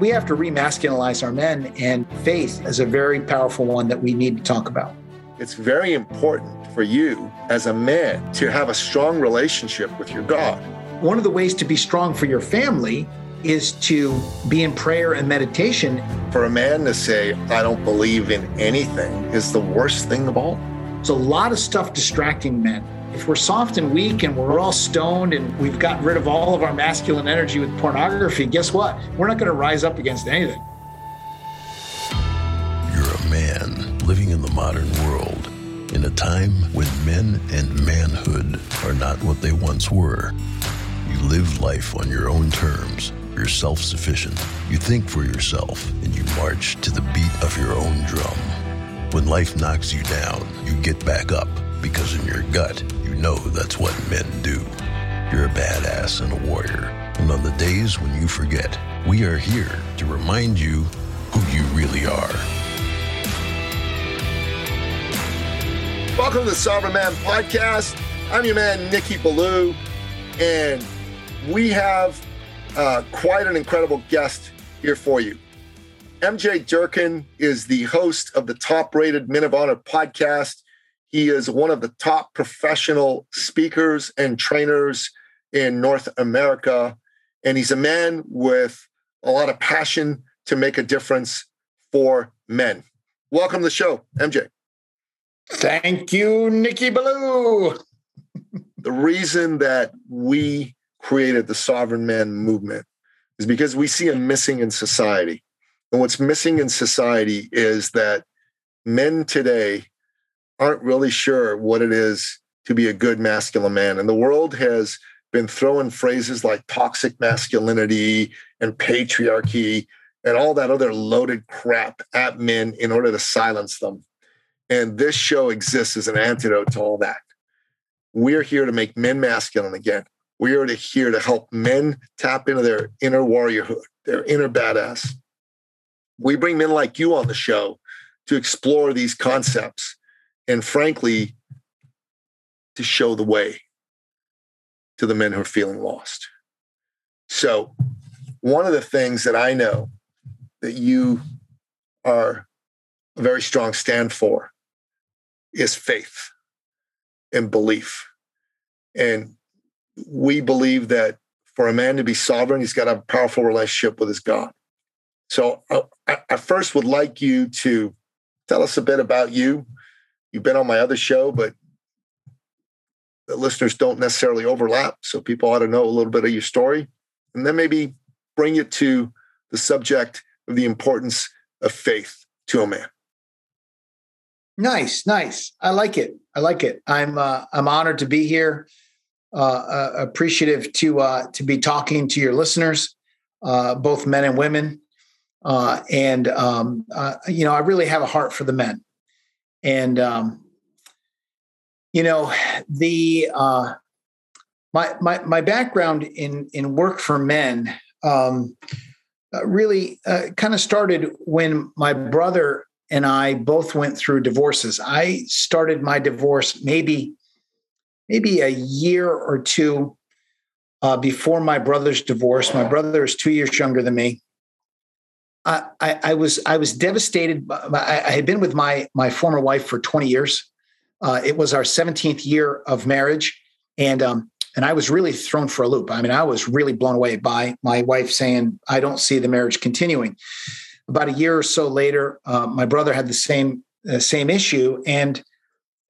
we have to remasculinize our men, and faith is a very powerful one that we need to talk about. It's very important for you as a man to have a strong relationship with your God. One of the ways to be strong for your family is to be in prayer and meditation. For a man to say, I don't believe in anything, is the worst thing of all. It's a lot of stuff distracting men. If we're soft and weak and we're all stoned and we've gotten rid of all of our masculine energy with pornography, guess what? We're not going to rise up against anything. You're a man living in the modern world in a time when men and manhood are not what they once were. You live life on your own terms. You're self sufficient. You think for yourself and you march to the beat of your own drum. When life knocks you down, you get back up because in your gut, know that's what men do. You're a badass and a warrior. And on the days when you forget, we are here to remind you who you really are. Welcome to the Sovereign Man Podcast. I'm your man, Nicky Billou, and we have uh, quite an incredible guest here for you. MJ Durkin is the host of the top rated Men of Honor podcast. He is one of the top professional speakers and trainers in North America. And he's a man with a lot of passion to make a difference for men. Welcome to the show, MJ. Thank you, Nicky Billou. the reason that we created the Sovereign Man movement is because we see a missing in society. And what's missing in society is that men today aren't really sure what it is to be a good masculine man. And the world has been throwing phrases like toxic masculinity and patriarchy and all that other loaded crap at men in order to silence them. And this show exists as an antidote to all that. We're here to make men masculine again. We are here to help men tap into their inner warriorhood, their inner badass. We bring men like you on the show to explore these concepts and, frankly, to show the way to the men who are feeling lost. So, one of the things that I know that you are a very strong stand for is faith and belief. And we believe that for a man to be sovereign, he's got to have a powerful relationship with his God. So I, I first would like you to tell us a bit about you. You've been on my other show, but the listeners don't necessarily overlap. So people ought to know a little bit of your story. And then maybe bring it to the subject of the importance of faith to a man. Nice, nice. I like it. I like it. I'm uh, I'm honored to be here. Uh, uh, appreciative to uh, to be talking to your listeners, uh, both men and women. Uh, and um, uh, you know, I really have a heart for the men. And um, you know, the uh, my my my background in in work for men um, uh, really uh, kind of started when my brother and I both went through divorces. I started my divorce maybe maybe a year or two uh, before my brother's divorce. My brother is two years younger than me. I, I, was I was devastated. I, I, had been with my my former wife for 20 years. Uh, it was our 17th year of marriage, and um, and I was really thrown for a loop. I mean, I was really blown away by my wife saying, "I don't see the marriage continuing." about a year or so later, uh, my brother had the same uh, same issue, and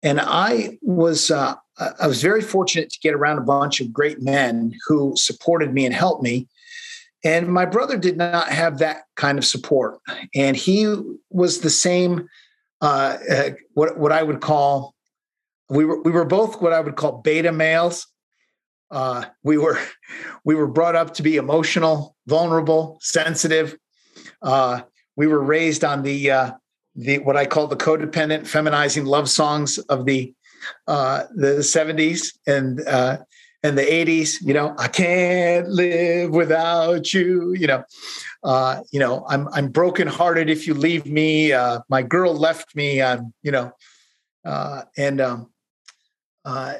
and I was uh, I was very fortunate to get around a bunch of great men who supported me and helped me. And my brother did not have that kind of support, and he was the same. Uh, uh, what what I would call we were we were both what I would call beta males. Uh, we were we were brought up to be emotional, vulnerable, sensitive. Uh, we were raised on the uh, the what I call the codependent feminizing love songs of the uh, the 70s and uh, and the 80s. You know, I can't live without you. You know, uh, you know, I'm I'm brokenhearted if you leave me. Uh, my girl left me. I'm you know, uh, and um, uh,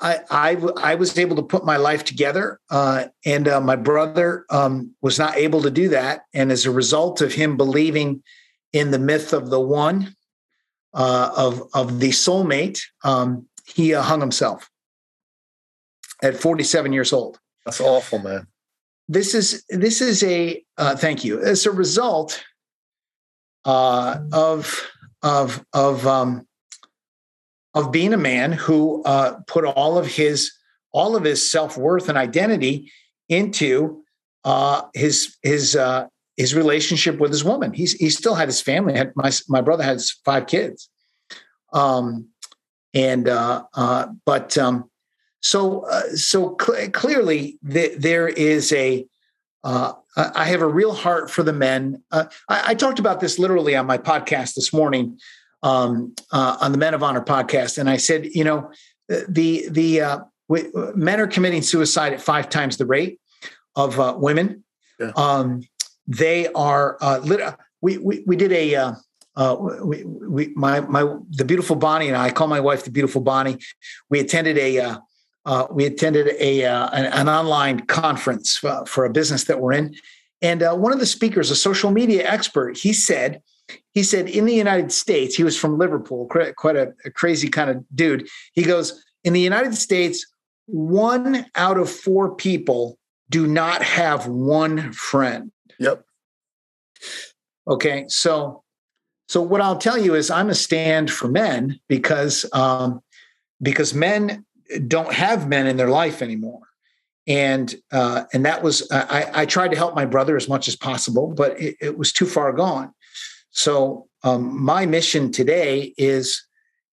I, I, I was able to put my life together, uh, and uh, my brother um, was not able to do that. And as a result of him believing in the myth of the one, uh, of of the soulmate, um, he uh, hung himself at 47 years old. That's awful, man. This is this is a uh, thank you. As a result uh, of of of um, of being a man who uh, put all of his all of his self worth and identity into uh, his his uh, his relationship with his woman. He's he still had his family. Had my my brother has five kids, um, and uh, uh, but um, so uh, so cl- clearly th- there is a. Uh, I have a real heart for the men. Uh, I, I, talked about this literally on my podcast this morning um, uh, on the Men of Honor podcast, and I said, you know, the the uh, we, men are committing suicide at five times the rate of uh, women. Yeah. Um, they are uh, lit- we, we we did a uh, uh, we, we my my the beautiful Bonnie and I, I call my wife the beautiful Bonnie. We attended a uh, Uh, we attended a uh, an, an, online conference for, for, a business that we're in, and one of the speakers, a social media expert, he said he said in the United States, he was from Liverpool, quite a, a crazy kind of dude. He goes, in the United States, one out of four people do not have one friend. Yep. Okay, so so what I'll tell you is I'm a stand for men because um, because men don't have men in their life anymore, and uh, and that was I, I tried to help my brother as much as possible, but it, it was too far gone. So um, my mission today is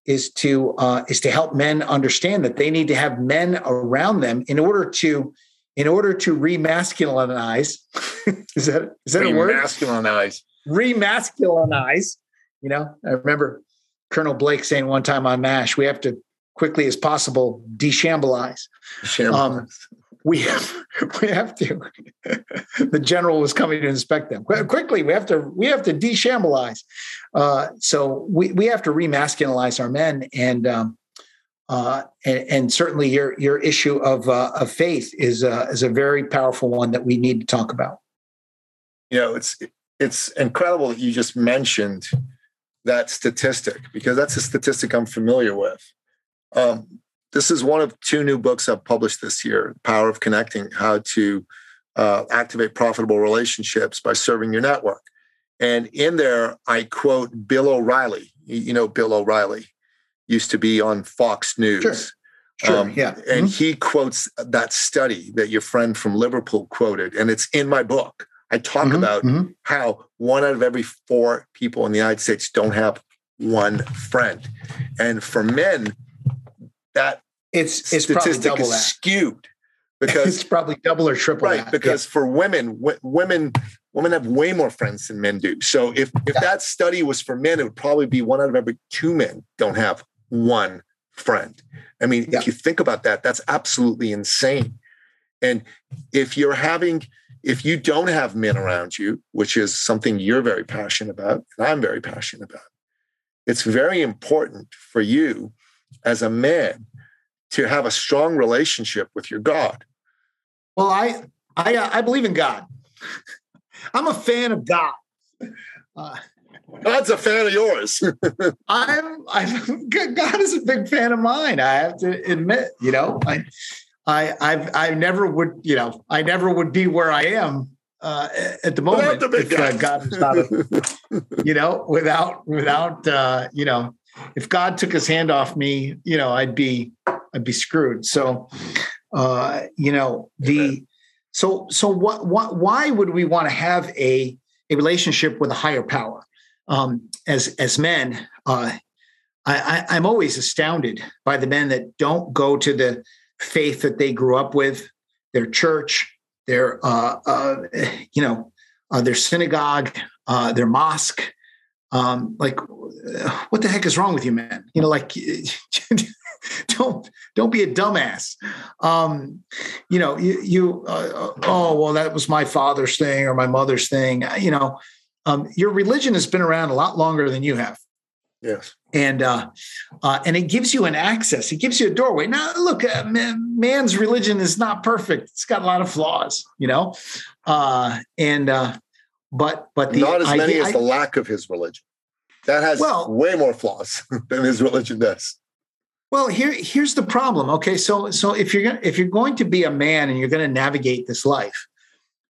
is to uh, is to help men understand that they need to have men around them in order to in order to remasculinize. is that is that a word? Remasculinize. Remasculinize. You know, I remember Colonel Blake saying one time on MASH, we have to quickly as possible deshambleize. Um, we have, we have to. the general was coming to inspect them quickly. We have to we have to deshambleize. Uh, so we we have to remasculinize our men, and um, uh, and, and, certainly your your issue of uh, of faith is uh, is a very powerful one that we need to talk about. You know, it's it's incredible that you just mentioned that statistic because that's a statistic I'm familiar with. Um, this is one of two new books I've published this year Power of Connecting How to uh, Activate Profitable Relationships by Serving Your Network. And in there, I quote Bill O'Reilly. You know, Bill O'Reilly used to be on Fox News. Sure. Sure, um, yeah. And mm-hmm. he quotes that study that your friend from Liverpool quoted, and it's in my book. I talk mm-hmm, about mm-hmm. how one out of every four people in the United States don't have one friend. And for men, that it's it's statistic is skewed because it's probably double or triple right that. because yeah. for women w- women women have way more friends than men do so if if yeah. that study was for men it would probably be one out of every two men don't have one friend i mean yeah. if you think about that that's absolutely insane and if you're having if you don't have men around you which is something you're very passionate about and i'm very passionate about it's very important for you as a man to have a strong relationship with your God? Well, I I, uh, I believe in God. I'm a fan of God. Uh, God's a fan of yours. I'm, I'm God is a big fan of mine. I have to admit, you know, I, I, I've, I never would, you know, I never would be where I am uh, at the moment if uh, God is not, a, you know, without, without, uh, you know, if God took his hand off me, you know, I'd be I'd be screwed. So, uh, you know, the so so what what why would we want to have a a relationship with a higher power? Um, as as men, uh, I, I, I'm always astounded by the men that don't go to the faith that they grew up with, their church, their uh, uh, you know, uh, their synagogue, uh, their mosque, um, like what the heck is wrong with you man you know like don't don't be a dumbass um, you know you, you uh, oh well that was my father's thing or my mother's thing you know um, your religion has been around a lot longer than you have Yes. And uh, uh, and it gives you an access. It gives you a doorway. Now, look, uh, man, man's religion is not perfect. It's got a lot of flaws, you know. Uh, and uh, but but the not as many as the lack of his religion. That has well, way more flaws than his religion does. Well, here here's the problem. Okay, so so if you're gonna, if you're going to be a man and you're going to navigate this life,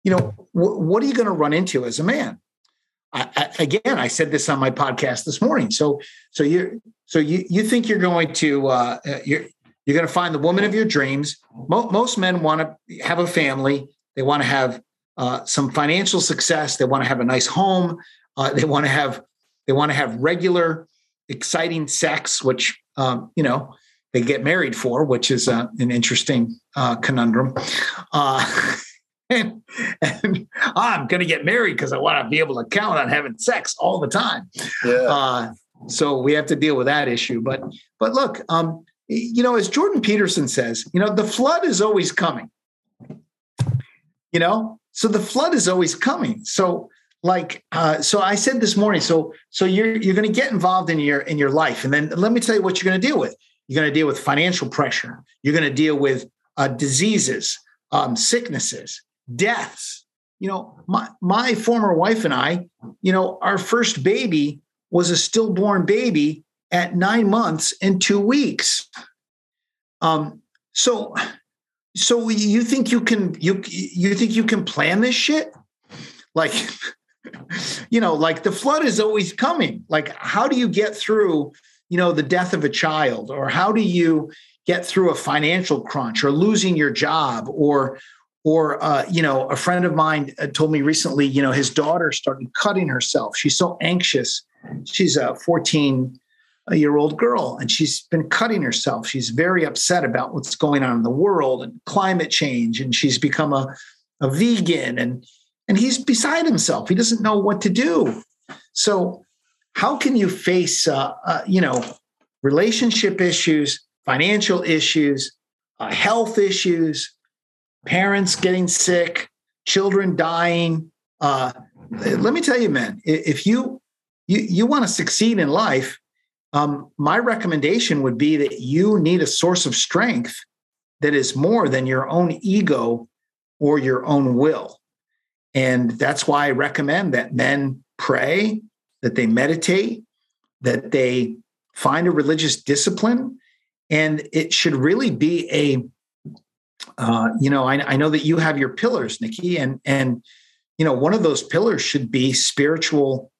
you know wh- what are you going to run into as a man? I, I, again, I said this on my podcast this morning. So so you so you you think you're going to uh, uh you're you're going to find the woman of your dreams. Mo- most men want to have a family. They want to have uh, some financial success. They want to have a nice home. Uh, they want to have they want to have regular, exciting sex, which um, you know, they get married for, which is uh, an interesting uh, conundrum. Uh, and, and, I'm going to get married because I want to be able to count on having sex all the time. Yeah. Uh, so we have to deal with that issue. But but look, um, you know, as Jordan Peterson says, you know, the flood is always coming. You know, so the flood is always coming. So like uh, so i said this morning so so you're you're going to get involved in your in your life. And then let me tell you what you're going to deal with. You're going to deal with financial pressure. You're going to deal with uh, diseases um, sicknesses deaths. You know my my former wife and i you know our first baby was a stillborn baby at nine months and two weeks. Um so so you think you can you you think you can plan this shit like you know, like the flood is always coming. Like, how do you get through, you know, the death of a child, or how do you get through a financial crunch, or losing your job, or or uh, you know, a friend of mine uh, told me recently, you know, his daughter started cutting herself. She's so anxious. She's a 14 year old girl and she's been cutting herself. She's very upset about what's going on in the world and climate change. And she's become a, a vegan and and he's beside himself. He doesn't know what to do. So, how can you face, uh, uh, you know, relationship issues, financial issues, uh, health issues, parents getting sick, children dying? Uh, let me tell you, man, if you you, you want to succeed in life, um, my recommendation would be that you need a source of strength that is more than your own ego or your own will. And that's why I recommend that men pray, that they meditate, that they find a religious discipline. And it should really be a, uh, you know, I, I know that you have your pillars, Nicky, and and you know, one of those pillars should be spiritual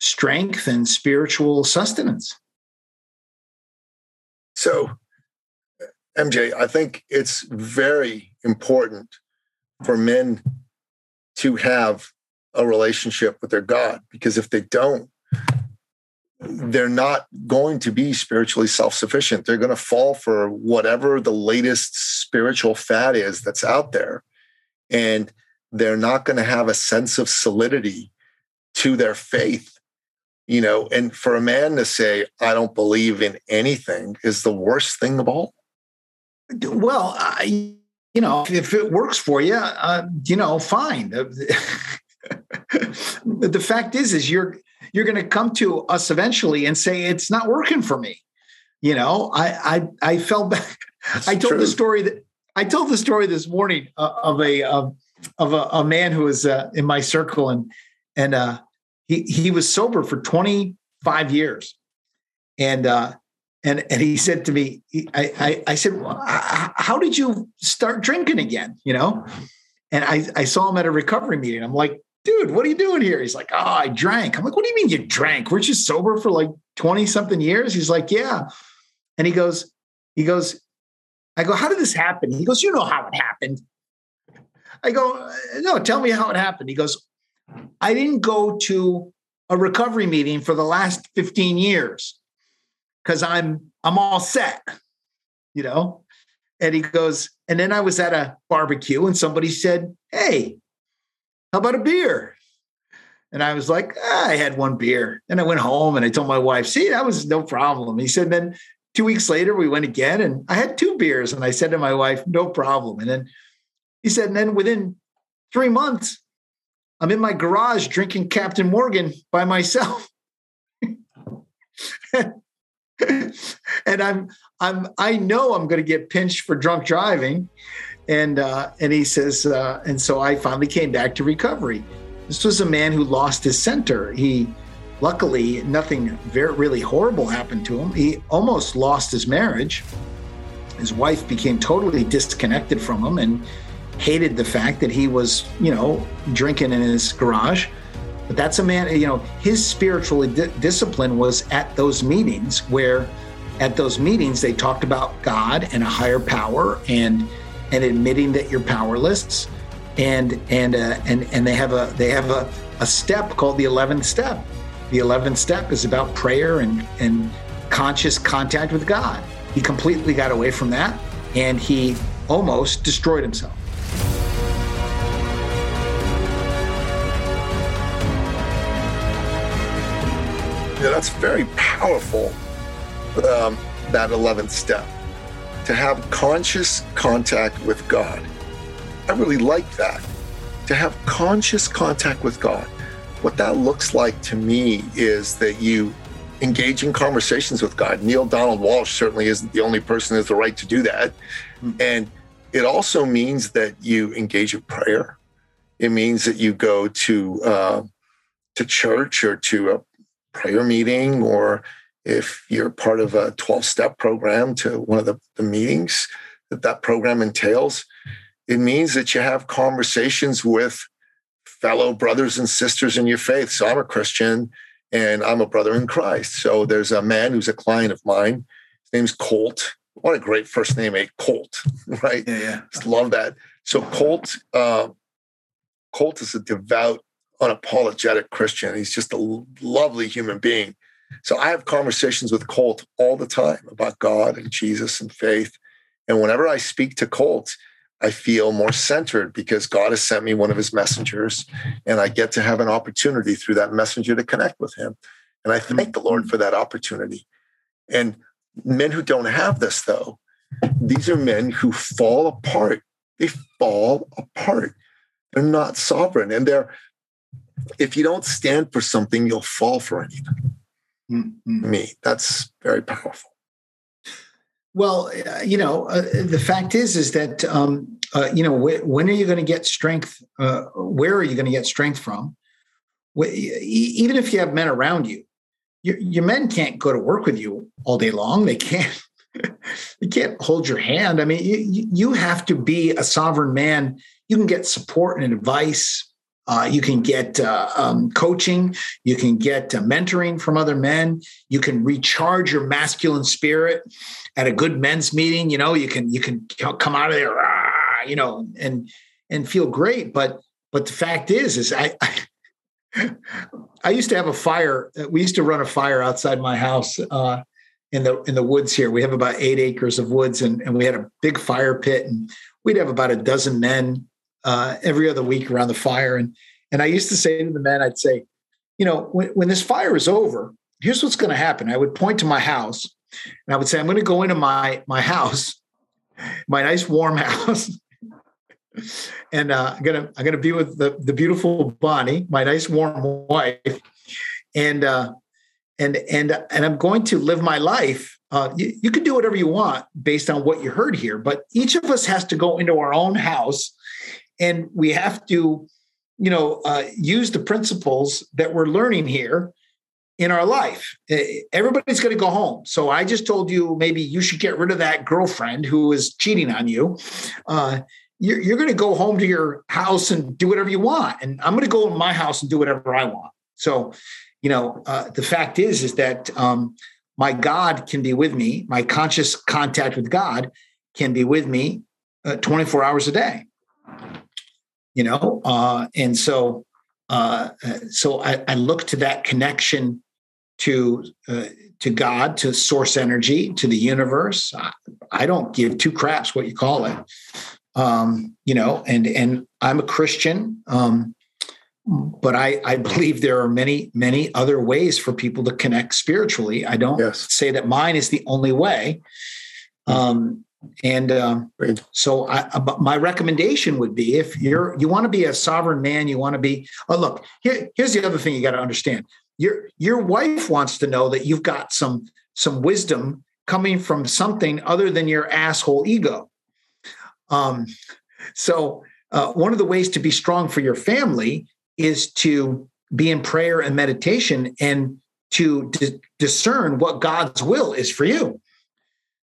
strength and spiritual sustenance. So, MJ, I think it's very important for men to have a relationship with their God because if they don't, they're not going to be spiritually self sufficient. They're going to fall for whatever the latest spiritual fad is that's out there. And they're not going to have a sense of solidity to their faith. You know, and for a man to say, I don't believe in anything is the worst thing of all. Well, I you know, if it works for you, uh, you know, fine. the fact is, is you're you're going to come to us eventually and say it's not working for me. You know, I I I fell back. That's I told true. the story that I told the story this morning uh, of a of a, a, man who was uh, in my circle and and uh, he he was sober for 25 years, and uh, and and he said to me, I I, I said, well, how did you start drinking again? You know, and I I saw him at a recovery meeting. I'm like, dude, what are you doing here? He's like, oh, I drank. I'm like, what do you mean you drank? Weren't you sober for like 20 something years? He's like, yeah. And he goes, he goes, I go, how did this happen? He goes, you know how it happened. I go, no, tell me how it happened. He goes, I didn't go to a recovery meeting for the last 15 years because I'm I'm all set, you know. And he goes, and then I was at a barbecue and somebody said, Hey, how about a beer? And I was like, ah, I had one beer. And I went home and I told my wife, see, that was no problem. He said, then two weeks later, we went again and I had two beers. And I said to my wife, no problem. And then he said, and then within three months, I'm in my garage drinking Captain Morgan by myself. and I'm I'm I know I'm going to get pinched for drunk driving, and uh, and he says, uh, and so I finally came back to recovery. This was a man who lost his center. He luckily nothing very really horrible happened to him. He almost lost his marriage. His wife became totally disconnected from him and hated the fact that he was, you know, drinking in his garage. But that's a man, you know, his spiritual di- discipline was at those meetings where at those meetings they talked about God and a higher power and and admitting that you're powerless and and uh, and and they have a they have a, a step called the 11th step. The 11th step is about prayer and and conscious contact with God. He completely got away from that and he almost destroyed himself. That's very powerful. Um, that 11th step to have conscious contact with God. I really like that. To have conscious contact with God. What that looks like to me is that you engage in conversations with God. Neale Donald Walsch certainly isn't the only person who has the right to do that. Mm-hmm. And it also means that you engage in prayer. It means that you go to uh, to church or to a prayer meeting, or if you're part of a 12 step program to one of the, the meetings that that program entails, it means that you have conversations with fellow brothers and sisters in your faith. So I'm a Christian and I'm a brother in Christ. So there's a man who's a client of mine. His name's Colt. What a great first name, a Colt, right? Yeah, yeah. Just love that. So Colt, uh, Colt is a devout unapologetic Christian. He's just a lovely human being. So I have conversations with Colt all the time about God and Jesus and faith. And whenever I speak to Colt, I feel more centered because God has sent me one of his messengers and I get to have an opportunity through that messenger to connect with him. And I thank the Lord for that opportunity. And men who don't have this, though, these are men who fall apart. They fall apart. They're not sovereign. And they're if you don't stand for something, you'll fall for anything. Mm-hmm. Me, that's very powerful. Well, uh, you know, uh, the fact is, is that um, uh, you know, wh- when are you going to get strength? Uh, where are you going to get strength from? Wh- even if you have men around you, your, your men can't go to work with you all day long. They can't. they can't hold your hand. I mean, you, you have to be a sovereign man. You can get support and advice uh, you can get uh, um, coaching. You can get uh, mentoring from other men. You can recharge your masculine spirit at a good men's meeting. You know, you can you can come out of there, ah, you know, and and feel great. But but the fact is, is I, I, I used to have a fire. We used to run a fire outside my house uh, in the in the woods here. We have about eight acres of woods, and and we had a big fire pit, and we'd have about a dozen men uh, every other week around the fire. And and I used to say to the men, I'd say, you know, when, when this fire is over, here's what's going to happen. I would point to my house, and I would say, I'm going to go into my my house, my nice warm house. and uh, I'm gonna I'm gonna be with the, the beautiful Bonnie, my nice warm wife, and uh, and and and I'm going to live my life. Uh, you, you can do whatever you want based on what you heard here, but each of us has to go into our own house and we have to you know uh, use the principles that we're learning here in our life. Everybody's going to go home. So i just told you maybe you should get rid of that girlfriend who is cheating on you. Uh, you're, you're going to go home to your house and do whatever you want. And i'm going to go in my house and do whatever i want. So you know uh, the fact is is that um, my god can be with me. My conscious contact with god can be with me uh, 24 hours a day you know uh, and so uh, so I, I, look to that connection to uh, to god to source energy to the universe. I, I, don't give two craps what you call it. Um, you know and and i'm a christian um, but I, I believe there are many many other ways for people to connect spiritually. I don't yes. say that mine is the only way. Um, and um, so, I, uh, my recommendation would be if you're you want to be a sovereign man, you want to be. Oh, look, here, here's the other thing you got to understand: your your wife wants to know that you've got some some wisdom coming from something other than your asshole ego. Um, so uh, one of the ways to be strong for your family is to be in prayer and meditation and to d- discern what God's will is for you.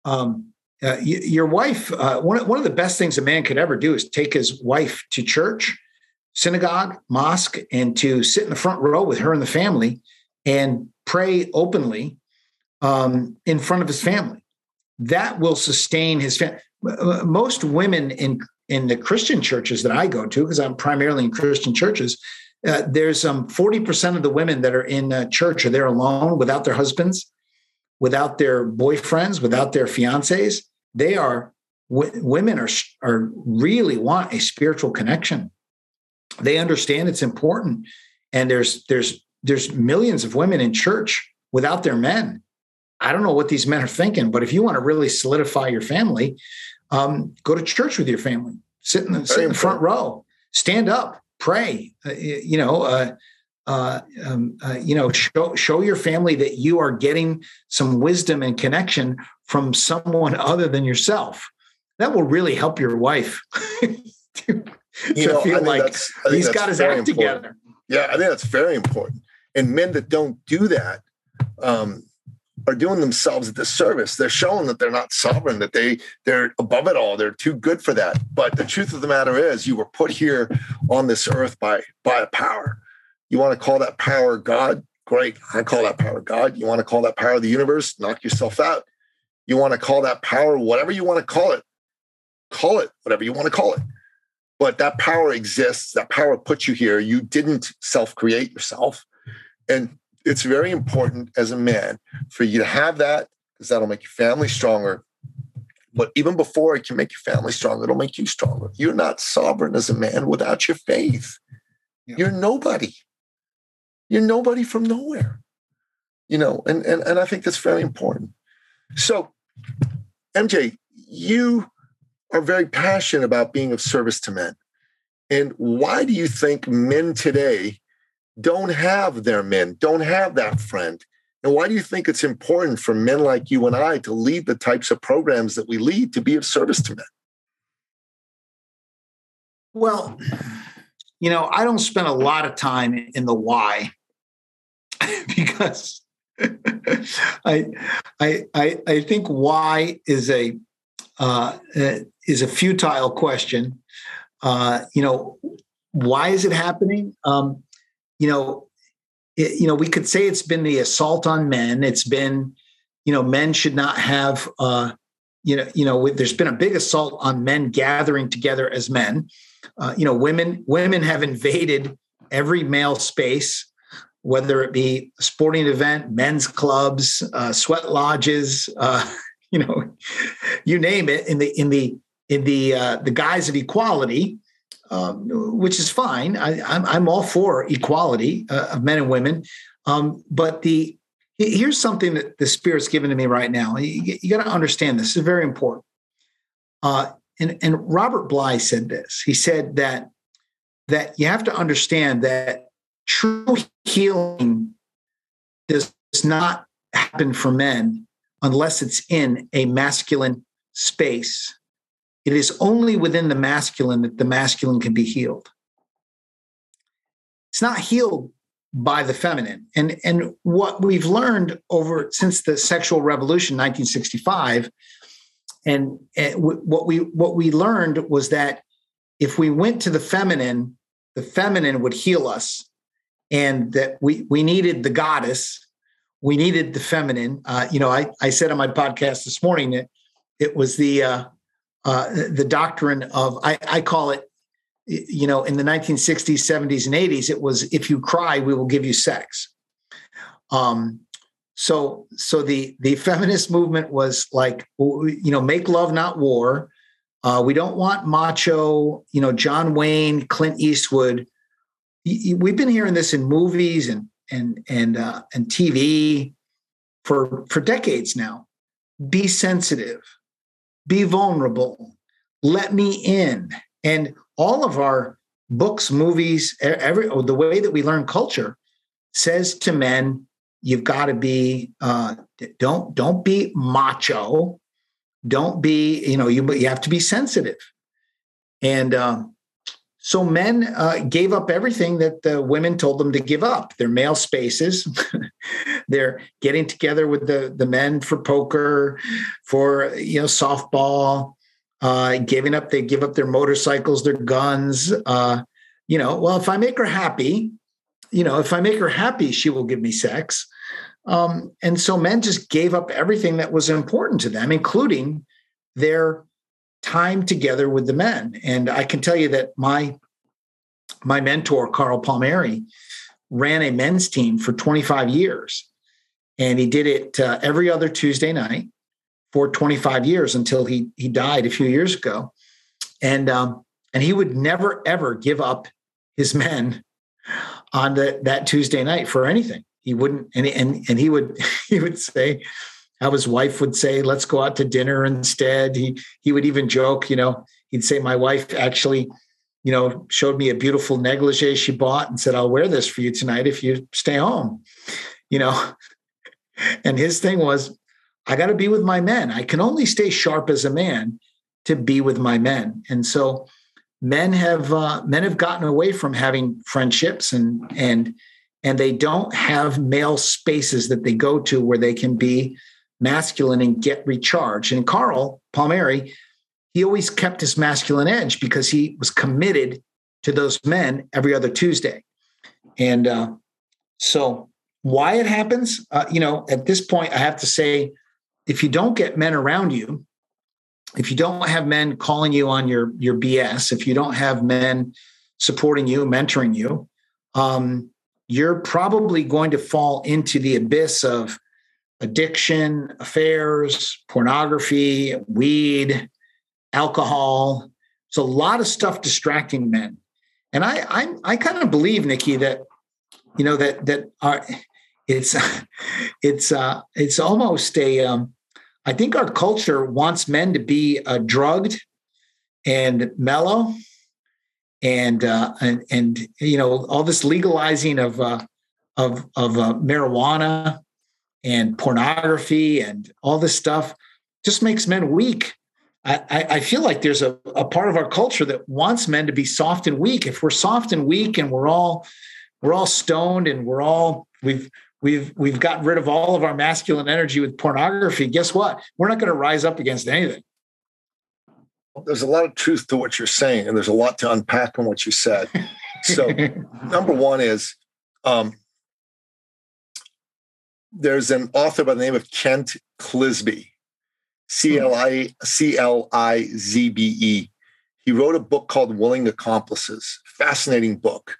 Um, uh, your wife, uh, one, of, one of the best things a man could ever do is take his wife to church, synagogue, mosque, and to sit in the front row with her and the family and pray openly um, in front of his family. That will sustain his family. Most women in in the Christian churches that I go to, because I'm primarily in Christian churches, uh, there's um 40% of the women that are in uh, church are there alone without their husbands, without their boyfriends, without their fiancés. They are w- women are are really want a spiritual connection. They understand it's important, and there's there's there's millions of women in church without their men. I don't know what these men are thinking, but if you want to really solidify your family, um, go to church with your family, sit in the, sit in the front row, stand up, pray. Uh, you know, uh, uh, um, uh, you know, show show your family that you are getting some wisdom and connection from someone other than yourself. That will really help your wife to, you know, feel like he's got his act important. together. Yeah, I think that's very important. And men that don't do that um, are doing themselves a disservice. They're showing that they're not sovereign, that they they're above it all. They're too good for that. But the truth of the matter is, you were put here on this earth by by a power. You want to call that power God? Great. I call that power God. You want to call that power of the universe? Knock yourself out. You want to call that power whatever you want to call it. Call it whatever you want to call it. But that power exists. That power put you here. You didn't self create yourself. And it's very important as a man for you to have that because that'll make your family stronger. But even before it can make your family stronger, it'll make you stronger. You're not sovereign as a man without your faith. Yeah. You're nobody. You're nobody from nowhere. You know, and, and and I think that's very important. So, MJ, you are very passionate about being of service to men. And why do you think men today don't have their men, don't have that friend? And why do you think it's important for men like you and I to lead the types of programs that we lead to be of service to men? Well, you know, I don't spend a lot of time in the why because I, I, I, I think why is a uh, is a futile question. Uh, you know, why is it happening? Um, you know, it, you know, we could say it's been the assault on men. It's been, you know, men should not have. Uh, you know, you know, there's been a big assault on men gathering together as men. Uh, you know, women women have invaded every male space whether it be a sporting event, men's clubs, uh, sweat lodges, uh, you know, you name it, in the in the in the uh, the guise of equality, um, which is fine. I, am I'm, I'm all for equality uh, of men and women, um, but the here's something that the spirit's given to me right now. You, you got to understand this. this is very important. Uh, and and Robert Bly said this. He said that that you have to understand that true healing does not happen for men unless it's in a masculine space. It is only within the masculine that the masculine can be healed. It's not healed by the feminine. And, and what we've learned over since the sexual revolution, 1965, and, and what we what we learned was that if we went to the feminine, the feminine would heal us and that we we needed the goddess, we needed the feminine. Uh, you know, I I said on my podcast this morning that it was the uh, uh, the doctrine of I, I call it. You know, in the 1960s, 70s, and 80s, it was if you cry, we will give you sex. Um, so so the the feminist movement was like you know make love not war uh, we don't want macho you know john wayne clint eastwood we've been hearing this in movies and and and uh, and TV for for decades now. Be sensitive, be vulnerable, let me in, and all of our books, movies, every the way that we learn culture says to men, you've got to be uh, don't don't be macho, don't be you know you you have to be sensitive, and um, so men uh, gave up everything that the women told them to give up their male spaces. They're getting together with the, the men for poker, for you know, softball, uh, giving up, they give up their motorcycles, their guns. Uh, you know, well, if I make her happy, you know, if I make her happy, she will give me sex. Um, and so men just gave up everything that was important to them, including their time together with the men. And I can tell you that my my mentor, Carl Palmieri, ran a men's team for 25 years. And he did it uh, every other Tuesday night for 25 years until he he died a few years ago. And um, and he would never ever give up his men on the, that Tuesday night for anything. He wouldn't, and and and he would he would say, how his wife would say, let's go out to dinner instead. He he would even joke, you know, he'd say, My wife actually, you know, showed me a beautiful negligee she bought and said, I'll wear this for you tonight if you stay home. You know. And his thing was, I got to be with my men. I can only stay sharp as a man to be with my men. And so men have uh, men have gotten away from having friendships and and and they don't have male spaces that they go to where they can be masculine and get recharged. And Carl Palmieri, he always kept his masculine edge because he was committed to those men every other Tuesday. And uh, so, why it happens, uh, you know, at this point, I have to say, if you don't get men around you, if you don't have men calling you on your your BS, if you don't have men supporting you, mentoring you, um, you're probably going to fall into the abyss of addiction, affairs, pornography, weed, alcohol. It's a lot of stuff distracting men. And I I, I kind of believe, Nicky, that you know that that our, it's it's uh, it's almost a um, I think our culture wants men to be uh, drugged and mellow, and uh, and and you know all this legalizing of uh, of of uh, marijuana and pornography and all this stuff just makes men weak. I, I feel like there's a, a part of our culture that wants men to be soft and weak. If we're soft and weak and we're all we're all stoned and we're all we've we've we've gotten rid of all of our masculine energy with pornography, guess what? We're not going to rise up against anything. There's a lot of truth to what you're saying, and there's a lot to unpack in what you said. So, number one is um, there's an author by the name of Kent Clizbe, C L I C L I Z B E. He wrote a book called Willing Accomplices. Fascinating book.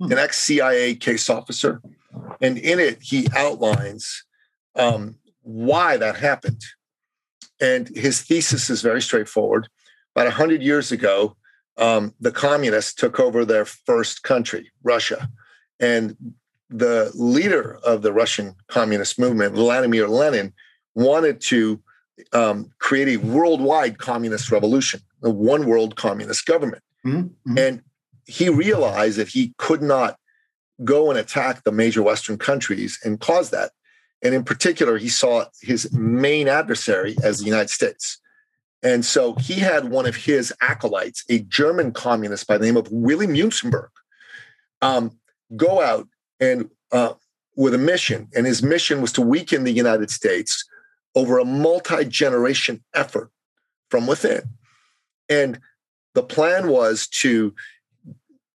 Hmm. An ex CIA case officer, and in it he outlines um, why that happened. And his thesis is very straightforward. About hundred years ago, um, the communists took over their first country, Russia, and the leader of the Russian communist movement, Vladimir Lenin, wanted to um, create a worldwide communist revolution, a one world communist government. Mm-hmm. And he realized that he could not go and attack the major Western countries and cause that. And in particular, he saw his main adversary as the United States. And so he had one of his acolytes, a German communist by the name of Willy Münzenberg, um, go out and uh, with a mission, and his mission was to weaken the United States over a multi-generation effort from within. And the plan was to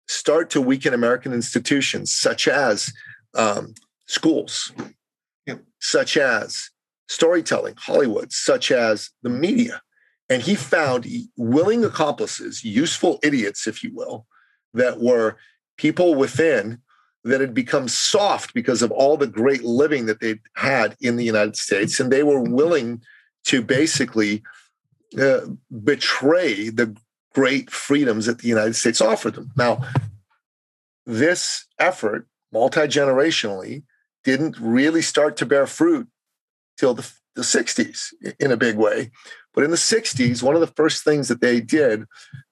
start to weaken American institutions such as um, schools, such as storytelling, Hollywood, such as the media. And he found willing accomplices, useful idiots, if you will, that were people within that had become soft because of all the great living that they'd had in the United States. And they were willing to basically uh, betray the great freedoms that the United States offered them. Now, this effort, multi generationally, didn't really start to bear fruit till the, the 60s in a big way. But in the 60s, one of the first things that they did,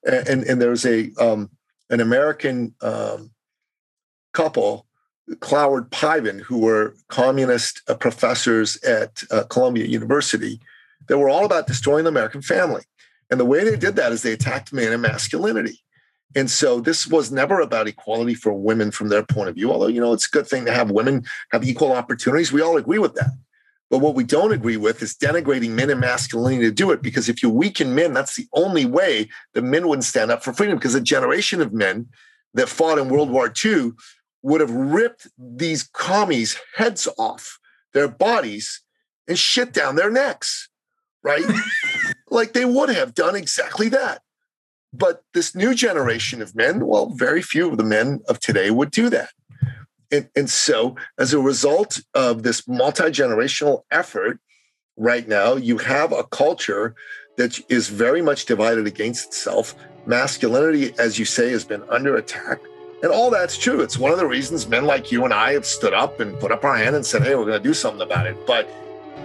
and, and there was a um, an American um, couple Cloward Piven, who were communist uh, professors at uh, Columbia University, that were all about destroying the American family. And the way they did that is they attacked man and masculinity. And so this was never about equality for women from their point of view, although, you know, it's a good thing to have women have equal opportunities. We all agree with that. But what we don't agree with is denigrating men and masculinity to do it. Because if you weaken men, that's the only way that men wouldn't stand up for freedom. Because a generation of men that fought in World War II would have ripped these commies' heads off their bodies and shit down their necks, right? like they would have done exactly that. But this new generation of men, well, very few of the men of today would do that. And, and so, as a result of this multi generational effort, right now, you have a culture that is very much divided against itself. Masculinity, as you say, has been under attack. And all that's true. It's one of the reasons men like you and I have stood up and put up our hand and said, hey, we're going to do something about it. But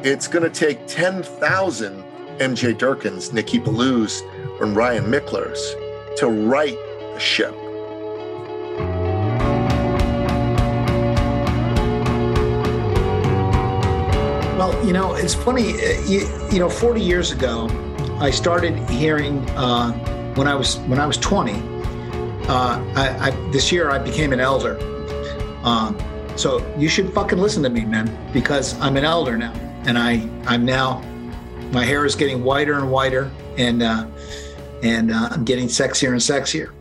it's going to take 10,000 MJ Durkins, Nicky Billous, and Ryan Michlers to right the ship. Well, you know, it's funny. Uh, you, you know, 40 years ago, I started hearing uh, when I was when I was 20. Uh, I, I, this year I became an elder. Uh, so you should fucking listen to me, man, because I'm an elder now, and I I'm now my hair is getting whiter and whiter, and uh, and uh, I'm getting sexier and sexier.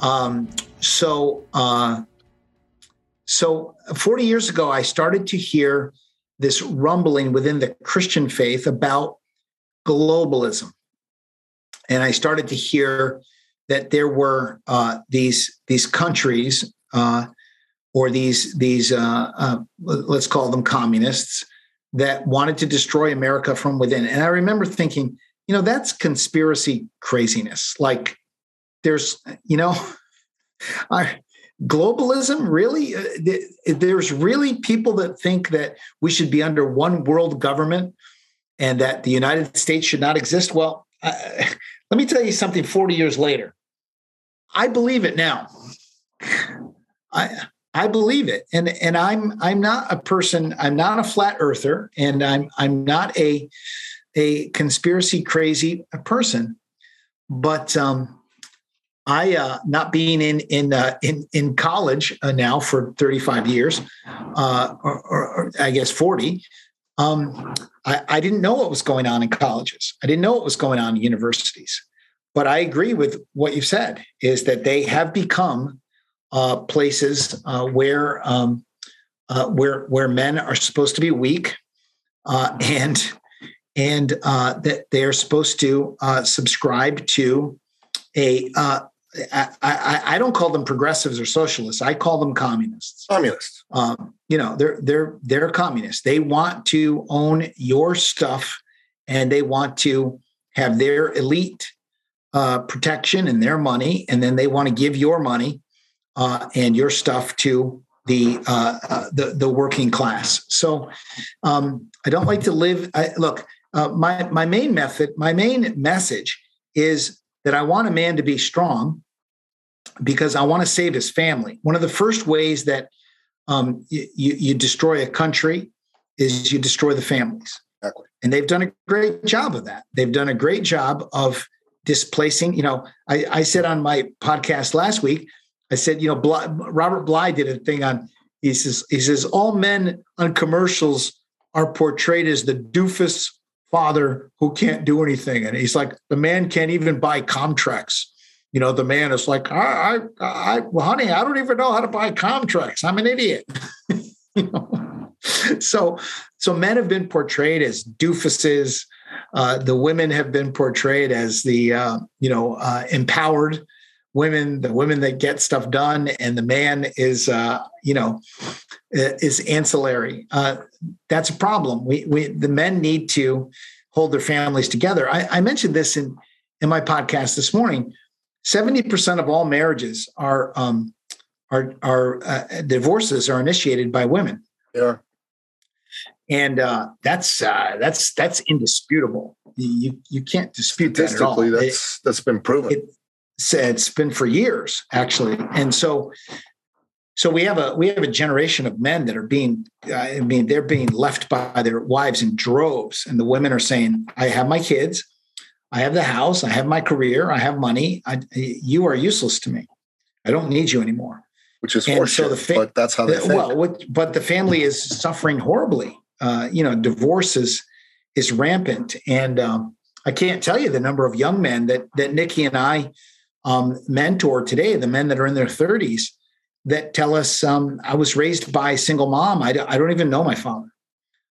Um, so, uh, so 40 years ago, I started to hear this rumbling within the Christian faith about globalism, and I started to hear that there were uh, these these countries uh, or these these uh, uh, let's call them communists that wanted to destroy America from within. And I remember thinking, you know, that's conspiracy craziness. Like there's, you know, I, globalism really, uh, there's really people that think that we should be under one world government and that the United States should not exist. Well, uh, let me tell you something 40 years later. I believe it now. I, I believe it. And and I'm I'm not a person, I'm not a flat earther, and I'm I'm not a a conspiracy crazy person. But um I uh not being in in uh, in in college uh, now for 35 years, uh or, or, or I guess 40, um I, I didn't know what was going on in colleges. I didn't know what was going on in universities. But I agree with what you've said is that they have become uh, places uh, where um, uh, where where men are supposed to be weak uh, and and uh, that they are supposed to uh, subscribe to a I, I, I, don't call them progressives or socialists. I call them communists. Communists. Um, you know, they're they're they're communists. They want to own your stuff, and they want to have their elite uh, protection and their money, and then they want to give your money uh, and your stuff to the uh, uh, the, the working class. So um, I don't like to live. I, look, uh, my my main method, my main message is that I want a man to be strong because I want to save his family. One of the first ways that um, you, you destroy a country is you destroy the families. Exactly. And they've done a great job of that. They've done a great job of displacing. You know, I, I said on my podcast last week I said, you know, Bly, Robert Bly did a thing on. He says, he says, all men on commercials are portrayed as the doofus father who can't do anything, and he's like, the man can't even buy Comtrex. You know, the man is like, I, I, I well, honey, I don't even know how to buy Comtrex. I'm an idiot. you know? So, so men have been portrayed as doofuses. Uh, the women have been portrayed as the, uh, you know, uh, empowered women, the women that get stuff done, and the man is, uh, you know, is ancillary. Uh, that's a problem. We, we, the men need to hold their families together. I, I mentioned this in in my podcast this morning. Seventy percent of all marriages are um, are are uh, divorces are initiated by women. Yeah. And uh, that's uh, that's that's indisputable. You you can't dispute that at all. That's it, that's been proven. It, it's been for years actually. And so so we have a we have a generation of men that are being uh, i mean they're being left by their wives in droves. And the women are saying i have my kids. I have the house. I have my career. I have money. I, you are useless to me. I don't need you anymore. Which is horseshit, so the fa- but that's how they the, think. well what, but the family is suffering horribly uh, you know divorce is is rampant and um, i can't tell you the number of young men that that Nicky and i um, mentor today the men that are in their 30s that tell us um, I was raised by a single mom. I don't, even know my father.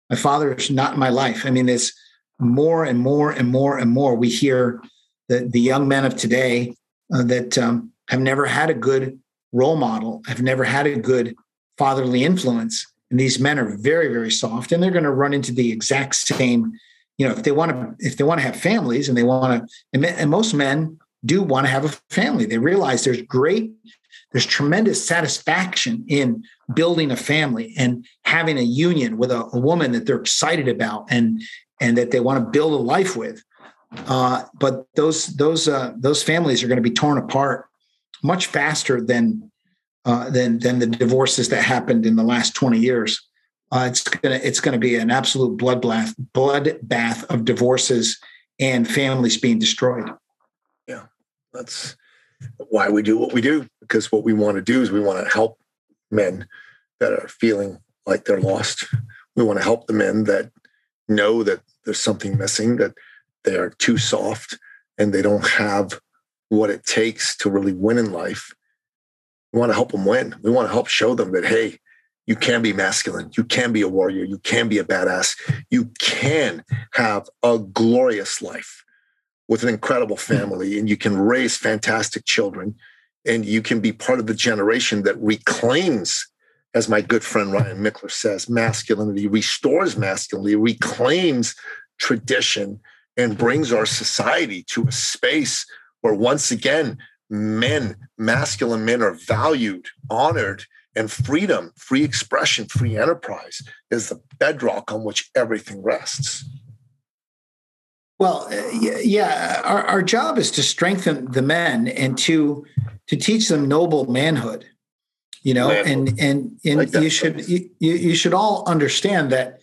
My father is not in my life. I mean, it's more and more and more and more. We hear the, the young men of today uh, that um, have never had a good role model, have never had a good fatherly influence. And these men are very, very soft, and they're going to run into the exact same. You know, if they want to, if they want to have families, and they want to, and, and most men do want to have a family. They realize there's great there's tremendous satisfaction in building a family and having a union with a, a woman that they're excited about and and that they want to build a life with. Uh, but those those uh, those families are going to be torn apart much faster than uh, than than the divorces that happened in the last 20 years. Uh, it's gonna it's gonna be an absolute bloodbath bloodbath of divorces and families being destroyed. Yeah, that's why we do what we do because what we want to do is we want to help men that are feeling like they're lost we want to help the men that know that there's something missing that they are too soft and they don't have what it takes to really win in life we want to help them win. We want to help show them that hey you can be masculine. You can be a warrior. You can be a badass. You can have a glorious life with an incredible family and you can raise fantastic children and you can be part of the generation that reclaims as my good friend Ryan Michler says masculinity restores masculinity reclaims tradition and brings our society to a space where once again men masculine men are valued honored and freedom free expression free enterprise is the bedrock on which everything rests well, uh, yeah, our, our job is to strengthen the men and to to teach them noble manhood. You know, manhood. and and and like you should you, you should all understand that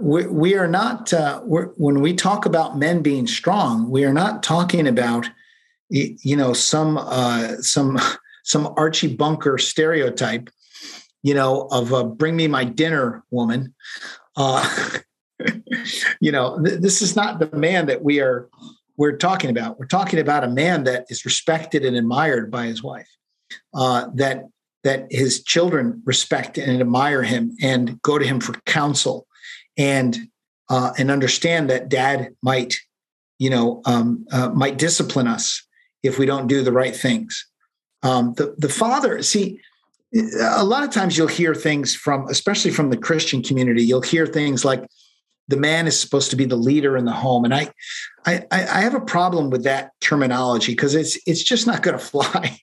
we, we are not uh, when we talk about men being strong, we are not talking about you know some uh, some some Archie Bunker stereotype, you know, of a bring me my dinner woman. Uh, you know, th- this is not the man that we are we're talking about. We're talking about a man that is respected and admired by his wife. Uh, that that his children respect and admire him and go to him for counsel, and uh, and understand that dad might, you know, um, uh, might discipline us if we don't do the right things. Um, the the father, see, a lot of times you'll hear things from, especially from the Christian community. You'll hear things like, the man is supposed to be the leader in the home and i i i have a problem with that terminology because it's it's just not going to fly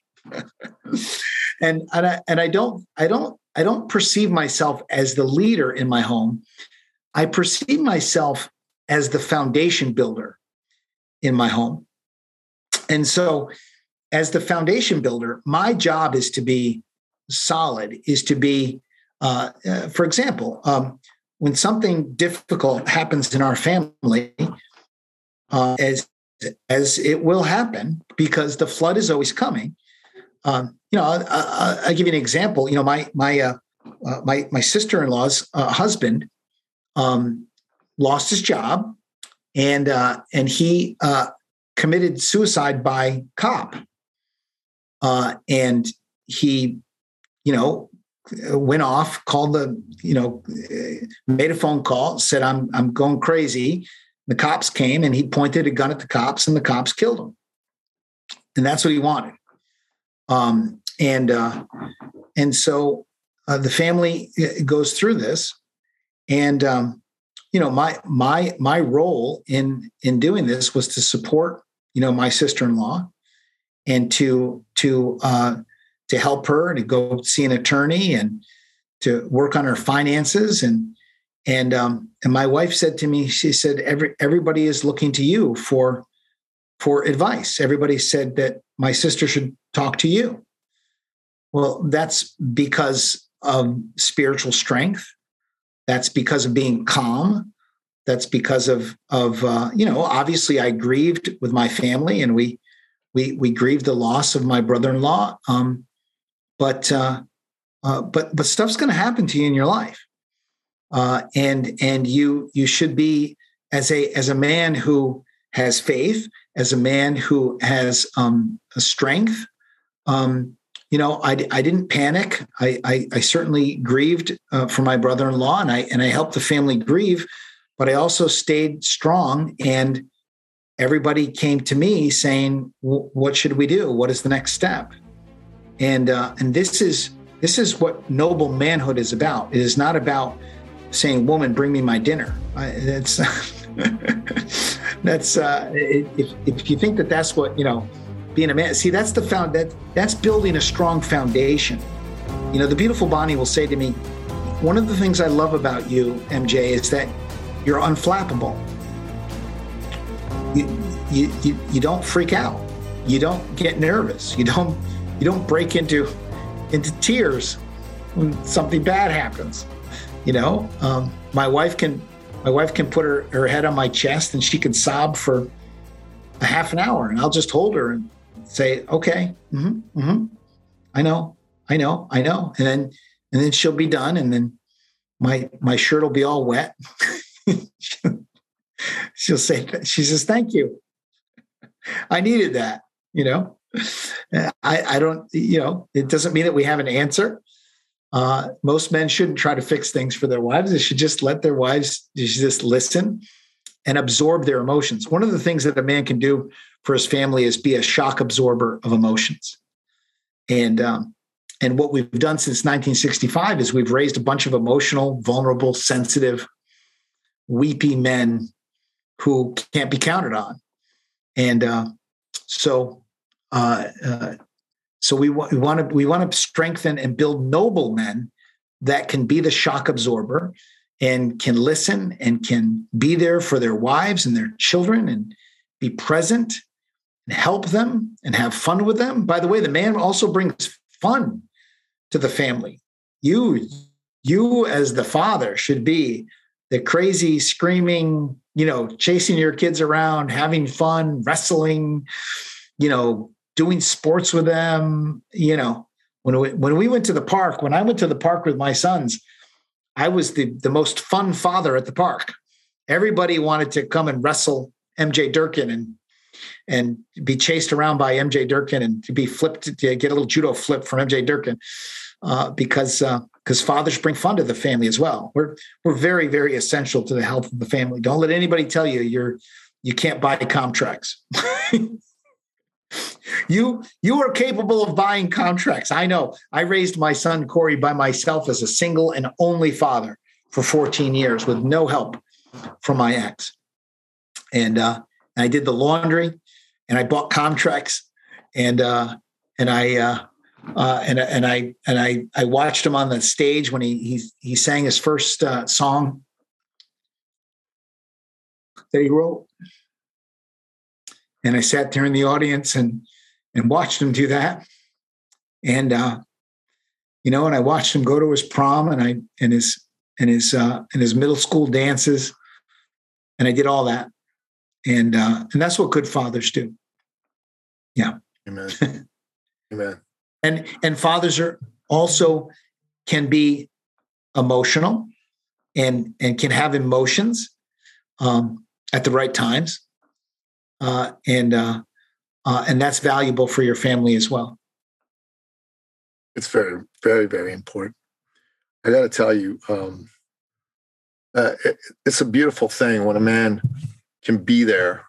and and I, and I don't i don't i don't perceive myself as the leader in my home i perceive myself as the foundation builder in my home and so as the foundation builder my job is to be solid is to be uh, uh, for example um, when something difficult happens in our family, uh, as as it will happen because the flood is always coming. Um, you know, I, will give you an example. You know, my my uh, uh, my my sister in law's uh, husband um, lost his job, and and he committed suicide by cop, and he, you know, went off, called the, you know, made a phone call, said, I'm, I'm going crazy. The cops came and he pointed a gun at the cops and the cops killed him. And that's what he wanted. Um, and, uh, and so uh, the family uh, goes through this and, um, you know, my, my, my role in, in doing this was to support, you know, my sister-in-law and to, to, uh, to help her to go see an attorney and to work on her finances and and um, and my wife said to me she said every everybody is looking to you for for advice everybody said that my sister should talk to you Well, that's because of spiritual strength. That's because of being calm. That's because of of uh, you know. Obviously, I grieved with my family, and we we we grieved the loss of my brother-in-law. Um, but uh, uh, but but stuff's going to happen to you in your life, uh, and and you you should be as a as a man who has faith, as a man who has um, a strength. Um, you know, I, I didn't panic. I, I, I certainly grieved uh, for my brother-in-law, and I and I helped the family grieve, but I also stayed strong. And everybody came to me saying, "What should we do? What is the next step?" And uh, and this is this is what noble manhood is about. It is not about saying, "Woman, bring me my dinner." I, that's that's uh, if if you think that that's what you know being a man. See, that's the found that that's building a strong foundation. You know, the beautiful Bonnie will say to me, one of the things I love about you, MJ, is that you're unflappable. You, you, you, you don't freak out. You don't get nervous. You don't you don't break into into tears when something bad happens. You know, um, my wife can my wife can put her, her head on my chest and she can sob for a half an hour, and I'll just hold her and say, okay, mm-hmm, mm-hmm, I know, I know, I know. And then, and then she'll be done. And then my, my shirt will be all wet. she'll say, she says, thank you. I needed that, you know, I, I don't, you know, it doesn't mean that we have an answer. Uh, most men shouldn't try to fix things for their wives. They should just let their wives just listen and absorb their emotions. One of the things that a man can do for his family is be a shock absorber of emotions. And um, and what we've done since 1965 is we've raised a bunch of emotional, vulnerable, sensitive, weepy men who can't be counted on. And uh, so, uh, uh, so we, want to we want to strengthen and build noble men that can be the shock absorber and can listen and can be there for their wives and their children and be present and help them and have fun with them. By the way, the man also brings fun to the family. You, you as the father should be the crazy, screaming, you know, chasing your kids around, having fun, wrestling, you know, doing sports with them. You know, when we, when we went to the park, when I went to the park with my sons, I was the, the most fun father at the park. Everybody wanted to come and wrestle MJ Durkin and and be chased around by MJ Durkin and to be flipped to get a little judo flip from MJ Durkin uh, because because fathers bring fun to the family as well. We're we're very very essential to the health of the family. Don't let anybody tell you you're you can't buy Comtrex. you you are capable of buying Comtrex. I know. I raised my son Corey by myself as a single and only father for 14 years with no help from my ex. And uh, I did the laundry, and I bought Comtrex, and uh, and I uh, uh, and and I and I I watched him on the stage when he he he sang his first uh, song that he wrote, and I sat there in the audience and and watched him do that, and uh, you know, and I watched him go to his prom and I and his and his uh, and his middle school dances, and I did all that, and uh, and that's what good fathers do. Yeah. Amen. Amen. And and fathers are also can be emotional and and can have emotions um, at the right times, uh, and uh, uh, and that's valuable for your family as well. It's very very very important. I got to tell you, um, uh, it, it's a beautiful thing when a man can be there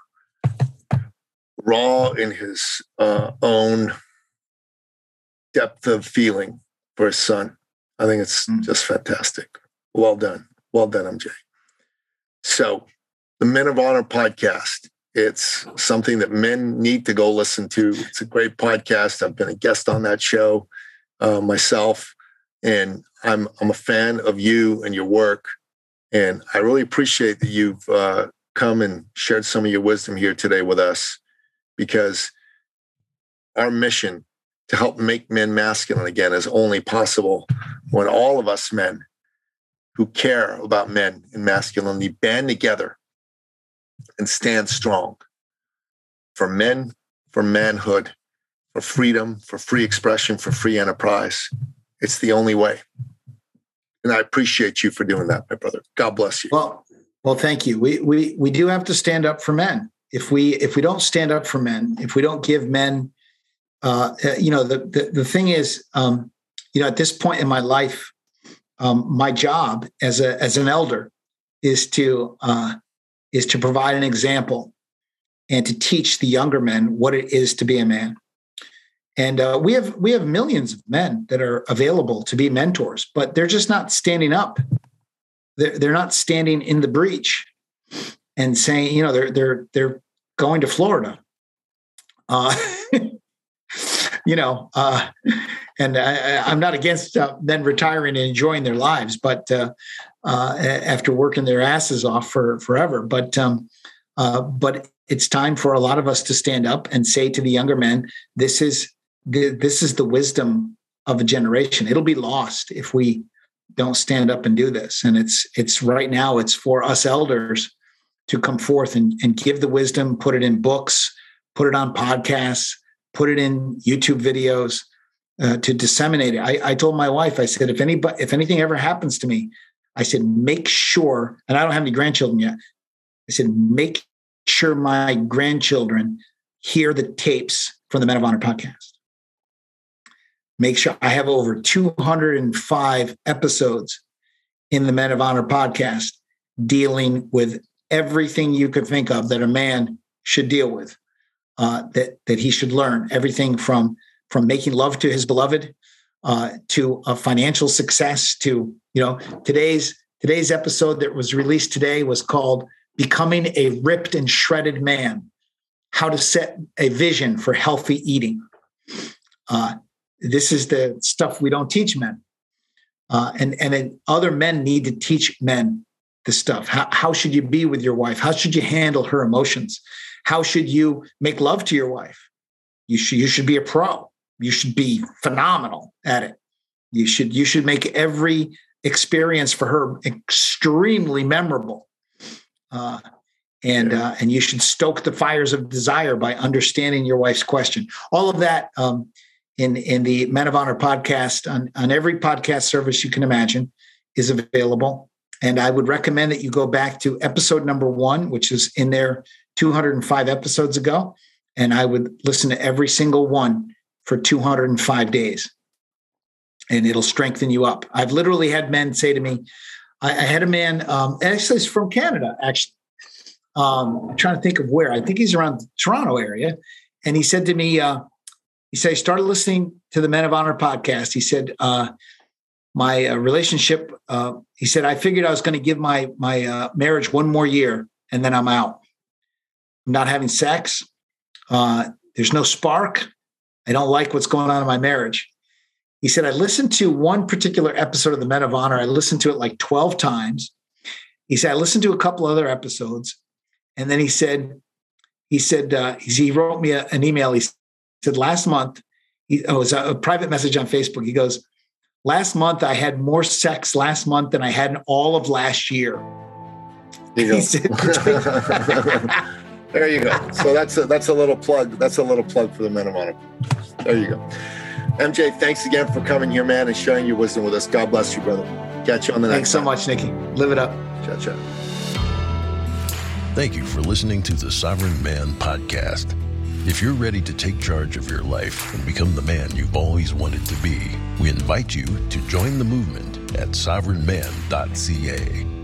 raw in his uh, own depth of feeling for his son. I think it's mm. just fantastic. Well done. Well done, MJ. So, the Men of Honor podcast, it's something that men need to go listen to. It's a great podcast. I've been a guest on that show uh, myself, and I'm, I'm a fan of you and your work. And I really appreciate that you've uh, come and shared some of your wisdom here today with us because our mission to help make men masculine again is only possible when all of us men who care about men and masculinity band together and stand strong for men, for manhood, for freedom, for free expression, for free enterprise. It's the only way. And I appreciate you for doing that, my brother. God bless you. Well, well, thank you. We we we do have to stand up for men. If we if we don't stand up for men, if we don't give men uh, uh, you know, the, the, the thing is, um, you know, at this point in my life, um, my job as a as an elder is to uh, is to provide an example and to teach the younger men what it is to be a man. And uh, we have we have millions of men that are available to be mentors, but they're just not standing up. They're, they're not standing in the breach and saying, you know, they're they're they're going to Florida. Uh, you know, uh, and I, am not against uh, men retiring and enjoying their lives, but uh, uh after working their asses off for forever, but um, uh, but it's time for a lot of us to stand up and say to the younger men, "This is the, this is the wisdom of a generation. It'll be lost if we don't stand up and do this." And it's it's right now. It's for us elders to come forth and, and give the wisdom, put it in books, put it on podcasts, put it in YouTube videos uh, to disseminate it. I, I told my wife, I said, if anybody, if anything ever happens to me, I said, make sure, and I don't have any grandchildren yet. I said, make sure my grandchildren hear the tapes from the Men of Honor podcast. Make sure I have over 205 episodes in the Men of Honor podcast dealing with everything you could think of that a man should deal with uh, that that he should learn everything from from making love to his beloved uh, to a financial success to you know today's today's episode that was released today was called becoming a ripped and shredded man how to set a vision for healthy eating. Uh, this is the stuff we don't teach men. Uh, and and then other men need to teach men the stuff. How, how should you be with your wife? How should you handle her emotions how should you make love to your wife? You should you should be a pro. You should be phenomenal at it. You should you should make every experience for her extremely memorable. Uh, and uh, and you should stoke the fires of desire by understanding your wife's question. All of that um, in in the Men of Honor podcast on on every podcast service you can imagine is available. And I would recommend that you go back to episode number one, which is in there 205 episodes ago, and I would listen to every single one for 205 days. And it'll strengthen you up. I've literally had men say to me, I, I had a man, um, actually, he's from Canada, actually. Um, I'm trying to think of where. I think he's around the Toronto area. And he said to me, uh, he said, I started listening to the Men of Honor podcast. He said, uh, my uh, relationship, uh, he said, I figured I was going to give my, my uh, marriage one more year and then I'm out. I'm not having sex. Uh, there's no spark. I don't like what's going on in my marriage. He said, I listened to one particular episode of the Men of Honor. I listened to it like 12 times. He said, I listened to a couple other episodes. And then he said, he said, uh, he wrote me a, an email. He said, last month, he, oh, it was a, a private message on Facebook. He goes, last month I had more sex last month than I had in all of last year. He said, There you go. So that's a, that's a little plug. That's a little plug for the Men of Honor. There you go. MJ, thanks again for coming here, man, and sharing your wisdom with us. God bless you, brother. Catch you on the next. Thanks so time. much, Nicky. Live it up. Ciao, ciao. Thank you for listening to the Sovereign Man podcast. If you're ready to take charge of your life and become the man you've always wanted to be, we invite you to join the movement at sovereignman.ca.